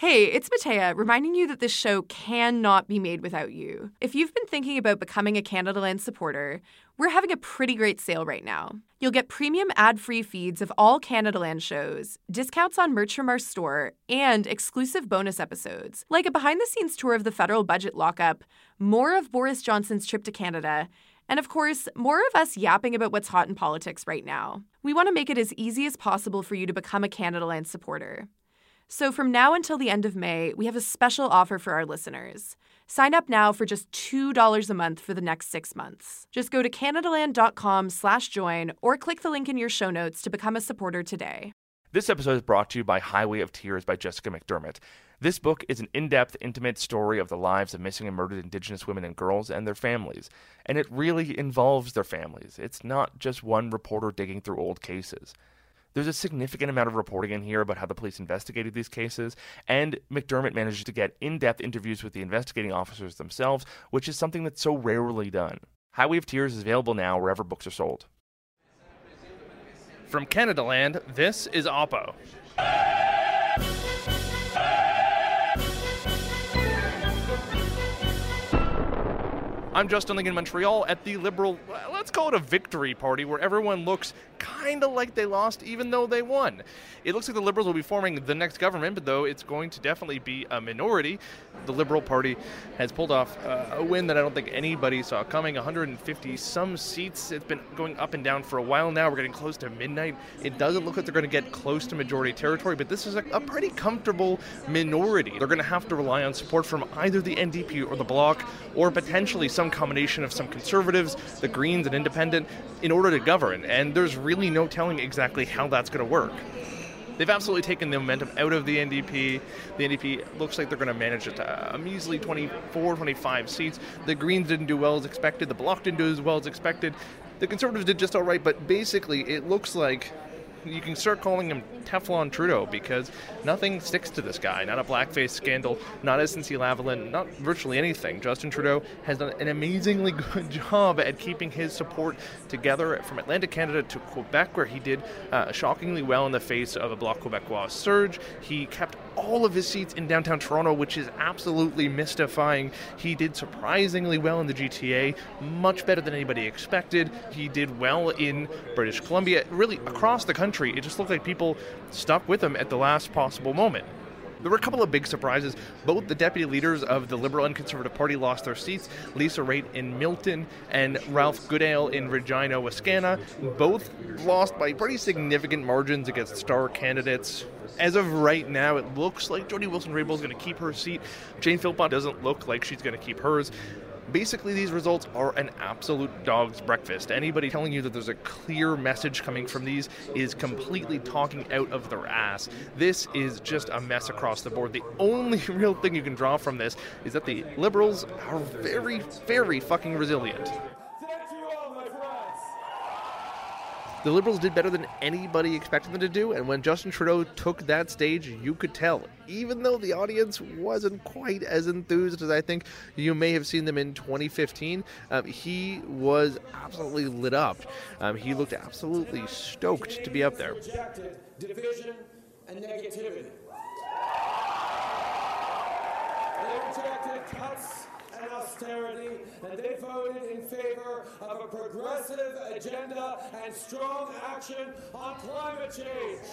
Hey, it's Matea, reminding you that this show cannot be made without you. If you've been thinking about becoming a Canada Land supporter, we're having a pretty great sale right now. You'll get premium ad free feeds of all Canada Land shows, discounts on merch from our store, and exclusive bonus episodes, like a behind the scenes tour of the federal budget lockup, more of Boris Johnson's trip to Canada, and of course, more of us yapping about what's hot in politics right now. We want to make it as easy as possible for you to become a Canada Land supporter. So, from now until the end of May, we have a special offer for our listeners. Sign up now for just $2 a month for the next six months. Just go to CanadaLand.com slash join or click the link in your show notes to become a supporter today. This episode is brought to you by Highway of Tears by Jessica McDiarmid. This book is an in depth, intimate story of the lives of missing and murdered Indigenous women and girls and their families. And it really involves their families. It's not just one reporter digging through old cases. There's a significant amount of reporting in here about how the police investigated these cases, and McDiarmid manages to get in depth interviews with the investigating officers themselves, which is something that's so rarely done. Highway of Tears is available now wherever books are sold. From Canadaland, this is Oppo. I'm Justin Ling in Montreal at the Liberal, let's call it a victory party, where everyone looks kind of like they lost even though they won. It looks like the Liberals will be forming the next government, but though it's going to definitely be a minority, the Liberal Party has pulled off uh, a win that I don't think anybody saw coming 150 some seats. It's been going up and down for a while now. We're getting close to midnight. It doesn't look like they're going to get close to majority territory, but this is a, a pretty comfortable minority. They're going to have to rely on support from either the NDP or the Bloc, or potentially some combination of some conservatives, the Greens, and Independent in order to govern. And there's really no telling exactly how that's going to work. They've absolutely taken the momentum out of the NDP. The NDP looks like they're going to manage it to a measly 24, 25 seats. The Greens didn't do well as expected. The Bloc didn't do as well as expected. The Conservatives did just all right, but basically it looks like you can start calling him Teflon Trudeau because nothing sticks to this guy. Not a blackface scandal, not SNC Lavalin, not virtually anything. Justin Trudeau has done an amazingly good job at keeping his support together from Atlantic Canada to Quebec, where he did uh, shockingly well in the face of a Bloc Quebecois surge. He kept all of his seats in downtown Toronto, which is absolutely mystifying. He did surprisingly well in the GTA, much better than anybody expected. He did well in British Columbia, really across the country. It just looked like people stuck with him at the last possible moment. There were a couple of big surprises. Both the deputy leaders of the Liberal and Conservative Party lost their seats. Lisa Raitt in Milton and Ralph Goodale in Regina, Wascana. Both lost by pretty significant margins against star candidates. As of right now, it looks like Jody Wilson-Raybould is going to keep her seat. Jane Philpott doesn't look like she's going to keep hers. Basically, these results are an absolute dog's breakfast. Anybody telling you that there's a clear message coming from these is completely talking out of their ass. This is just a mess across the board. The only real thing you can draw from this is that the Liberals are very, very fucking resilient. The Liberals did better than anybody expected them to do, and when Justin Trudeau took that stage, you could tell. Even though the audience wasn't quite as enthused as I think you may have seen them in 2015, um, he was absolutely lit up. Um, he looked absolutely stoked to be up there. Division and negativity. And austerity, and they voted in favor of a progressive agenda and strong action on climate change.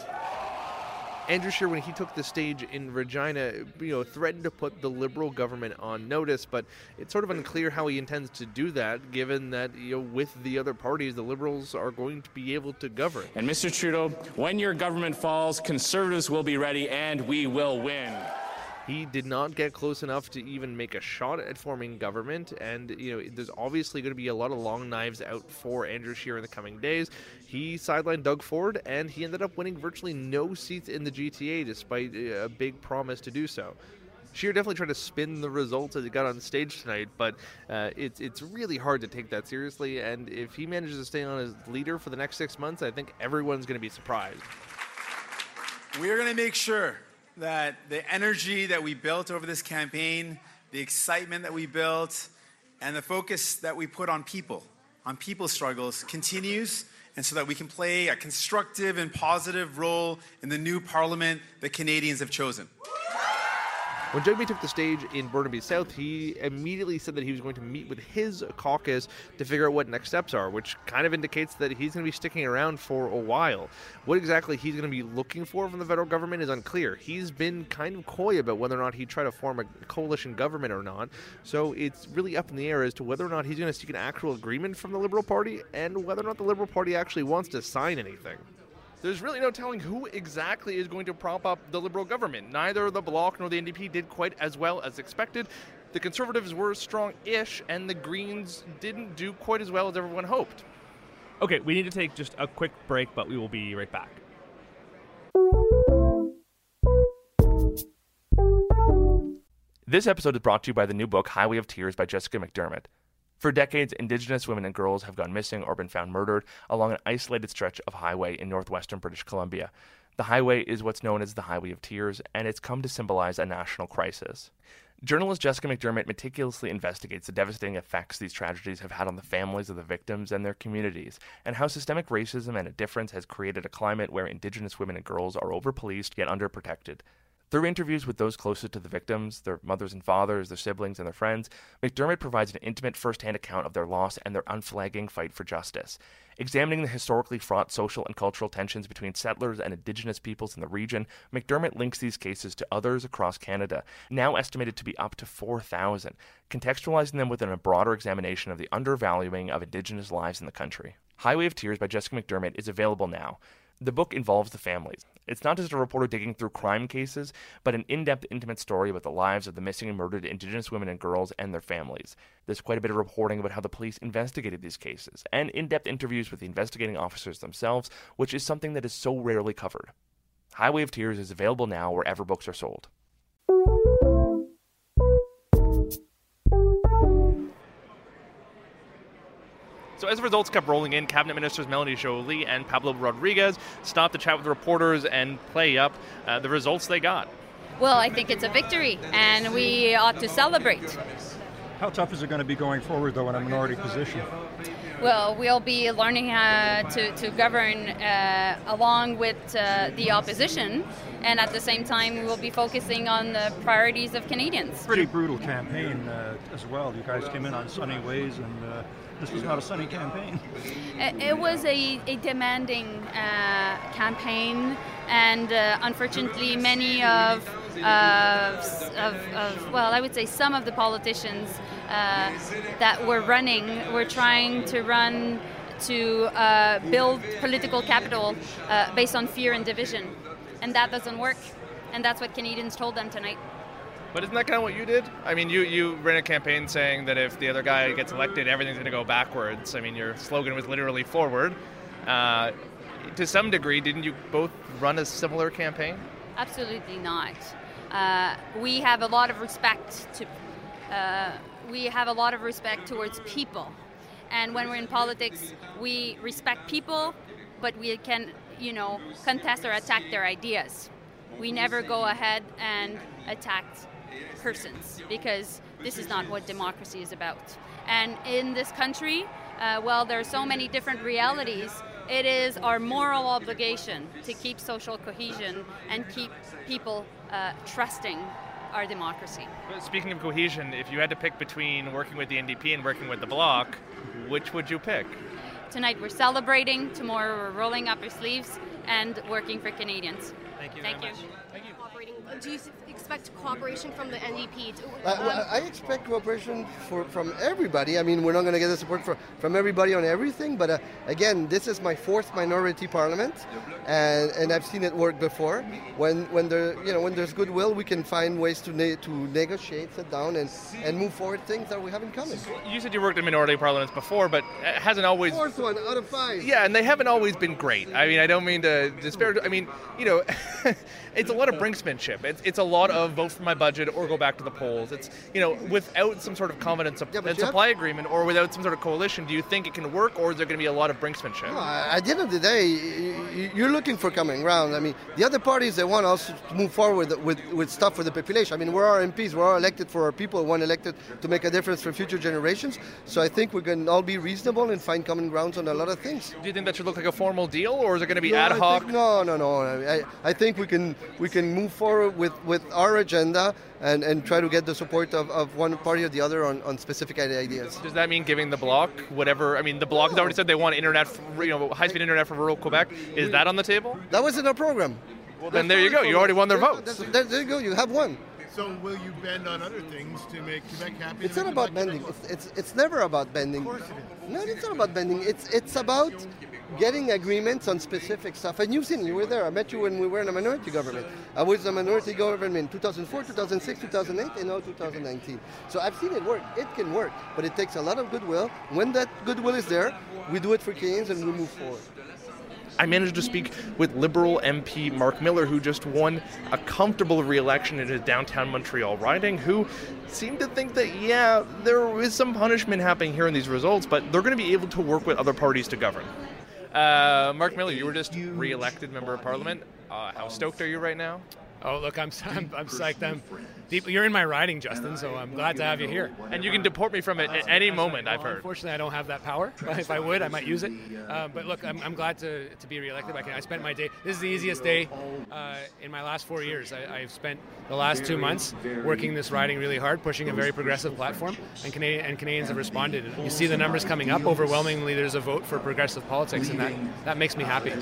Andrew Scheer, when he took the stage in Regina, you know, threatened to put the Liberal government on notice, but it's sort of unclear how he intends to do that, given that, you know, with the other parties, the Liberals are going to be able to govern. And Mr. Trudeau, when your government falls, Conservatives will be ready and we will win. He did not get close enough to even make a shot at forming government, and you know there's obviously going to be a lot of long knives out for Andrew Scheer in the coming days. He sidelined Doug Ford, and he ended up winning virtually no seats in the GTA, despite a big promise to do so. Scheer definitely tried to spin the results as he got on stage tonight, but uh, it's it's really hard to take that seriously. And if he manages to stay on as leader for the next six months, I think everyone's going to be surprised. We are going to make sure that the energy that we built over this campaign, the excitement that we built, and the focus that we put on people, on people's struggles, continues, and so that we can play a constructive and positive role in the new parliament that Canadians have chosen. When Jagmeet took the stage in Burnaby South, he immediately said that he was going to meet with his caucus to figure out what next steps are, which kind of indicates that he's going to be sticking around for a while. What exactly he's going to be looking for from the federal government is unclear. He's been kind of coy about whether or not he'd try to form a coalition government or not, so it's really up in the air as to whether or not he's going to seek an actual agreement from the Liberal Party and whether or not the Liberal Party actually wants to sign anything there's really no telling who exactly is going to prop up the Liberal government. Neither the Bloc nor the NDP did quite as well as expected. The Conservatives were strong ish, and the Greens didn't do quite as well as everyone hoped. Okay, we need to take just a quick break, but we will be right back. This episode is brought to you by the new book Highway of Tears by Jessica McDiarmid. For decades, Indigenous women and girls have gone missing or been found murdered along an isolated stretch of highway in northwestern British Columbia. The highway is what's known as the Highway of Tears, and it's come to symbolize a national crisis. Journalist Jessica McDiarmid meticulously investigates the devastating effects these tragedies have had on the families of the victims and their communities, and how systemic racism and indifference has created a climate where Indigenous women and girls are overpoliced yet underprotected. Through interviews with those closest to the victims, their mothers and fathers, their siblings, and their friends, McDiarmid provides an intimate firsthand account of their loss and their unflagging fight for justice. Examining the historically fraught social and cultural tensions between settlers and Indigenous peoples in the region, McDiarmid links these cases to others across Canada, now estimated to be up to 4,000, contextualizing them within a broader examination of the undervaluing of Indigenous lives in the country. Highway of Tears by Jessica McDiarmid is available now. The book involves the families. It's not just a reporter digging through crime cases, but an in depth, intimate story about the lives of the missing and murdered Indigenous women and girls and their families. There's quite a bit of reporting about how the police investigated these cases, and in depth interviews with the investigating officers themselves, which is something that is so rarely covered. Highway of Tears is available now wherever books are sold. So as the results kept rolling in, cabinet ministers Melanie Joly and Pablo Rodriguez stopped to chat with reporters and play up uh, the results they got. Well, I think it's a victory, and we ought to celebrate. How tough is it going to be going forward, though, in a minority position? Well, we'll be learning how to, to govern uh, along with uh, the opposition, and at the same time, we will be focusing on the priorities of Canadians. Pretty brutal campaign uh, as well. You guys came in on sunny ways, and uh, this was not a sunny campaign. It was a, a demanding uh, campaign, and uh, unfortunately, many of, of, of, well, I would say some of the politicians uh, that were running were trying to run to uh, build political capital uh, based on fear and division. And that doesn't work. And that's what Canadians told them tonight. But isn't that kind of what you did? I mean, you, you ran a campaign saying that if the other guy gets elected, everything's going to go backwards. I mean, your slogan was literally forward. Uh, to some degree, didn't you both run a similar campaign? Absolutely not. Uh, we have a lot of respect to. Uh, we have a lot of respect towards people, and when we're in politics, we respect people, but we can, you know, contest or attack their ideas. We never go ahead and attack persons because this is not what democracy is about. And in this country, uh, well, there are so many different realities. It is our moral obligation to keep social cohesion and keep people uh, trusting our democracy. Speaking of cohesion, if you had to pick between working with the NDP and working with the Bloc, which would you pick? Tonight we're celebrating, tomorrow we're rolling up our sleeves and working for Canadians. Thank you Thank very you. much. Cooperating. Do you expect cooperation from the NDP? To, I, um, well, I expect cooperation for, from everybody. I mean, we're not going to get the support for, from everybody on everything, but uh, again, this is my fourth minority parliament, and, and I've seen it work before. When when there you know when there's goodwill, we can find ways to ne- to negotiate, sit down, and, and move forward things that we have in common. You said you worked in minority parliaments before, but it hasn't always. Fourth one out of five. Yeah, and they haven't always been great. I mean, I don't mean to disparage. I mean, you know, it's a lot of brinksmanship. It's, it's a lot of vote for my budget or go back to the polls. It's you know, without some sort of confidence and you have- supply agreement or without some sort of coalition, do you think it can work, or is there going to be a lot of brinksmanship? No, at the end of the day, you're looking for common ground. I mean, the other parties they want us to move forward with, with stuff for the population. I mean, we're our MPs, we're all elected for our people, one elected to make a difference for future generations. So I think we can all be reasonable and find common grounds on a lot of things. Do you think that should look like a formal deal, or is it going to be No, ad hoc? think- no, no, no. I, I think we can we can move forward with, with our agenda and, and try to get the support of, of one party or the other on, on specific ideas. Does that mean giving the bloc whatever? I mean, the bloc has already said they want internet, for, you know, high-speed internet for rural Quebec. Is that on the table? That was in our program. Well, then there you go. You already won their votes. There, there you go. You have one. So will you bend on other things to make Quebec happy? It's not about bending. It's, it's it's never about bending. No, it's not about bending. It's it's about getting agreements on specific stuff. And you've seen, you were there. I met you when we were in a minority government. I was in a minority government in 2004, 2006, 2008, and now 2019. So I've seen it work. It can work, but it takes a lot of goodwill. When that goodwill is there, we do it for Canadians and we move forward. I managed to speak with Liberal MP Mark Miller, who just won a comfortable re-election in his downtown Montreal riding, who seemed to think that, yeah, there is some punishment happening here in these results, but they're going to be able to work with other parties to govern. Uh, Mark Miller, you were just re-elected member of parliament. Uh, how stoked are you right now? Oh, look, I'm, I'm, I'm psyched. I'm deep, you're in my riding, Justin, so I'm glad to have you here. And you can deport me from it at any moment, I've heard. Unfortunately, I don't have that power. If I would, I might use it. Uh, but look, I'm, I'm glad to, to be reelected. I, can, I spent my day. This is the easiest day uh, in my last four years. I, I've spent the last two months working this riding really hard, pushing a very progressive platform, and, Canadian, and Canadians have responded. You see the numbers coming up. Overwhelmingly, there's a vote for progressive politics, and that, that makes me happy.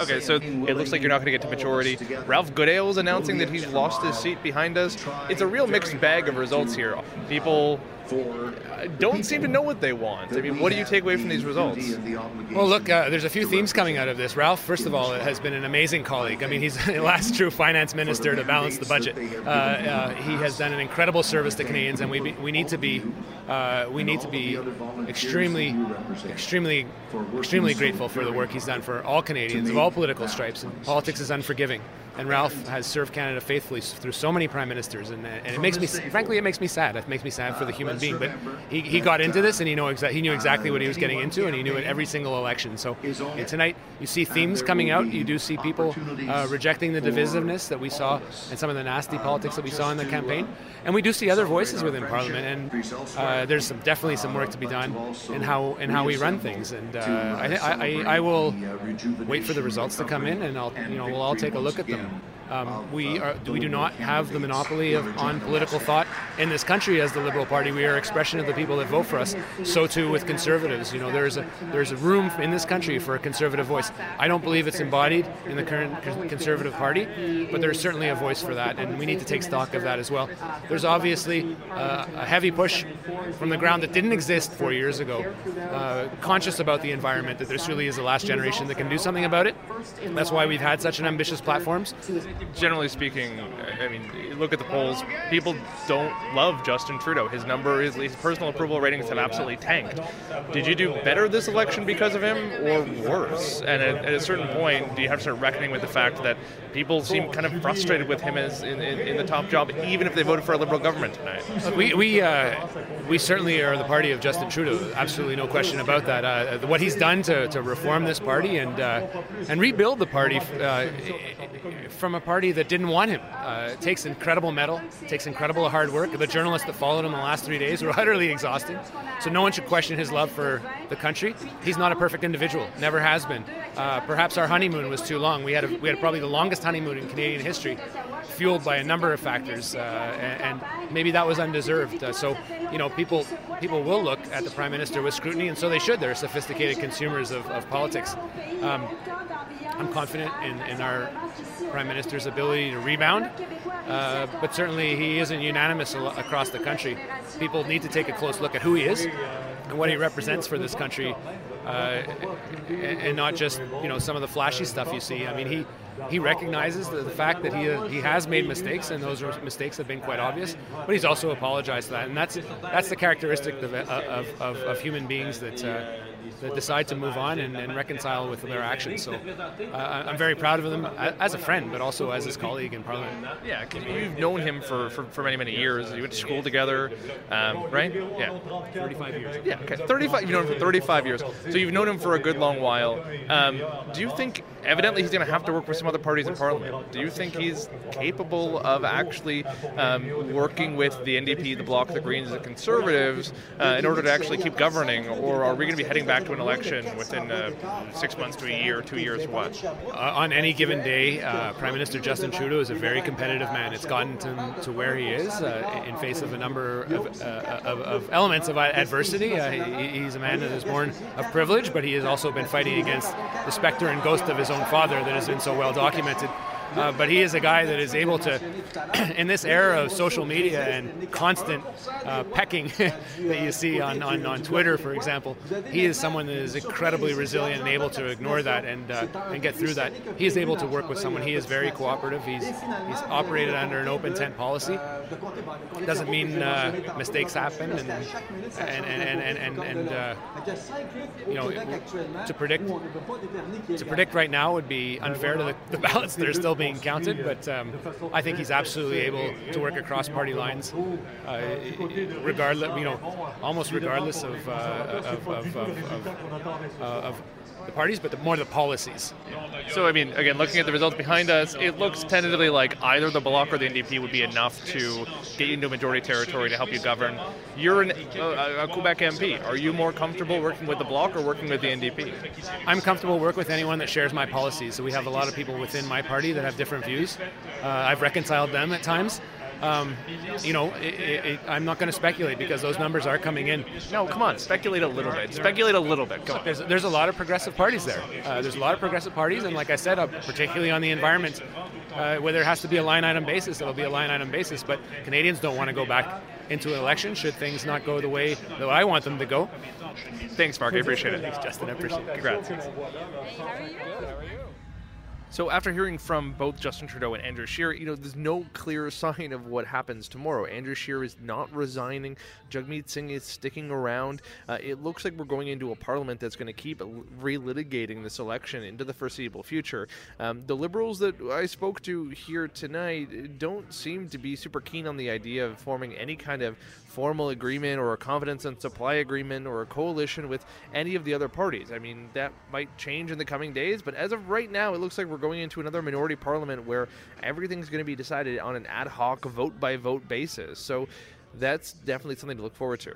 Okay, so it looks like you're not going to get to majority. Ralph Goodale is announcing that he's lost his seat behind us. It's a real mixed bag of results here. People uh, don't seem to know what they want. I mean, what do you take away from these results? Well, look, uh, there's a few themes coming out of this. Ralph, first of all, has been an amazing colleague. I mean, he's the last true finance minister to balance the budget. Uh, uh, he has done an incredible service to Canadians, and we be, we need to be uh, we need to be extremely, extremely, extremely grateful for the work he's done for all Canadians of all political stripes. And politics is unforgiving. And Ralph has served Canada faithfully through so many prime ministers, and, and it makes me, frankly, it makes me sad. It makes me sad for the human being. But he, he got into this, and he know exa- he knew exactly what he was getting into, and he knew it every single election. So and tonight, you see themes coming out. You do see people uh, rejecting the divisiveness that we saw and some of the nasty politics that we saw in the campaign, and we do see other voices within Parliament. And uh, there's some, definitely some work to be done in how in how we run things. And uh, I, I, I, I will wait for the results to come in, and I'll you know we'll all take a look at them him. Um, we are we do not have the monopoly of on political thought in this country as the Liberal Party. We are expression of the people that vote for us. So too with conservatives. You know, there's a there's a room in this country for a conservative voice. I don't believe it's embodied in the current Conservative Party, but there's certainly a voice for that, and we need to take stock of that as well. There's obviously uh, a heavy push from the ground that didn't exist four years ago. Uh, conscious about the environment, that this really is the last generation that can do something about it. That's why we've had such an ambitious platforms. Generally speaking, I mean, look at the polls. People don't love Justin Trudeau. His number, his, his personal approval ratings have absolutely tanked. Did you do better this election because of him, or worse? And at, at a certain point, do you have to start reckoning with the fact that people seem kind of frustrated with him as in, in, in the top job, even if they voted for a liberal government tonight? We we uh, we certainly are the party of Justin Trudeau. Absolutely no question about that. Uh, what he's done to, to reform this party and uh, and rebuild the party uh, from a party that didn't want him uh, it takes incredible mettle, takes incredible hard work. The journalists that followed him the last three days were utterly exhausted. So no one should question his love for the country. He's not a perfect individual, never has been. Uh, perhaps our honeymoon was too long. We had a, we had probably the longest honeymoon in Canadian history, fueled by a number of factors, uh, and, and maybe that was undeserved. Uh, so you know, people people will look at the prime minister with scrutiny, and so they should. They're sophisticated consumers of, of politics. Um, I'm confident in, in our prime minister's ability to rebound. Uh, but certainly, he isn't unanimous al- across the country. People need to take a close look at who he is and what he represents for this country, and, and not just you know some of the flashy stuff you see. I mean, he he recognizes the, the fact that he he has made mistakes, and those mistakes have been quite obvious. But he's also apologized for that, and that's that's the characteristic of of, of, of human beings that. Uh, that decide to move on and, and reconcile with their actions. So uh, I'm very proud of him as a friend, but also as his colleague in Parliament. Yeah, you've known him for, for, for many, many years. You went to school together, um, right? Yeah. 35 years. Yeah, okay. 35, you've known him for 35 years. So you've known him for a good long while. Um, do you think, evidently, he's going to have to work with some other parties in Parliament? Do you think he's capable of actually um, working with the NDP, the Bloc, the Greens, the Conservatives uh, in order to actually keep governing? Or are we going to be heading back to an election within uh, six months to a year, two years, what? Uh, on any given day, uh, Prime Minister Justin Trudeau is a very competitive man. It's gotten him to where he is uh, in face of a number of, of, of elements of adversity. He, he's a man that is born of privilege, but he has also been fighting against the specter and ghost of his own father that has been so well documented. Uh, but he is a guy that is able to, in this era of social media and constant uh, pecking that you see on, on, on Twitter, for example, he is someone that is incredibly resilient and able to ignore that and uh, and get through that. He is able to work with someone. He is very cooperative. He's he's operated under an open tent policy. Doesn't mean uh, mistakes happen and and and and and, and uh, you know to predict to predict right now would be unfair to the, the ballots that are still being counted. But um, I think he's absolutely able to work across party lines, uh, regardless, you know, almost regardless of, uh, of, of, of, of, the parties, but the, more the policies. So, I mean, again, looking at the results behind us, it looks tentatively like either the Bloc or the NDP would be enough to get you into majority territory to help you govern. You're an, uh, a Quebec MP. Are you more comfortable working with the Bloc or working with the NDP? I'm comfortable working with anyone that shares my policies. So we have a lot of people within my party that have different views. Uh, I've reconciled them at times. Um, you know, it, it, it, I'm not going to speculate because those numbers are coming in. No, come on, speculate a little bit. Speculate a little bit. Come on. There's, there's a lot of progressive parties there. Uh, there's a lot of progressive parties, and like I said, uh, particularly on the environment, uh, where there has to be a line item basis, it'll be a line item basis. But Canadians don't want to go back into an election should things not go the way that I want them to go. Thanks, Mark. I appreciate it. Thanks, Justin. I appreciate it. Congrats. So after hearing from both Justin Trudeau and Andrew Scheer, you know, there's no clear sign of what happens tomorrow. Andrew Scheer is not resigning. Jagmeet Singh is sticking around. Uh, it looks like we're going into a parliament that's going to keep relitigating this election into the foreseeable future. Um, the Liberals that I spoke to here tonight don't seem to be super keen on the idea of forming any kind of formal agreement or a confidence and supply agreement or a coalition with any of the other parties. I mean, that might change in the coming days, but as of right now, it looks like we're going into another minority parliament where everything's going to be decided on an ad hoc, vote by vote basis. So that's definitely something to look forward to.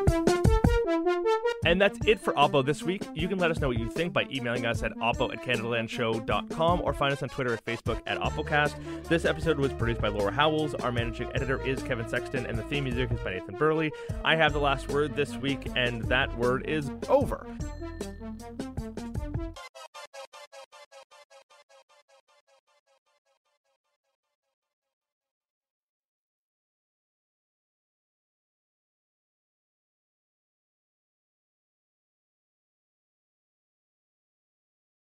And that's it for Oppo this week. You can let us know what you think by emailing us at oppo at canadalandshow.com or find us on Twitter and Facebook at OppoCast. This episode was produced by Laura Howells. Our managing editor is Kevin Sexton, and the theme music is by Nathan Burley. I have the last word this week, and that word is over.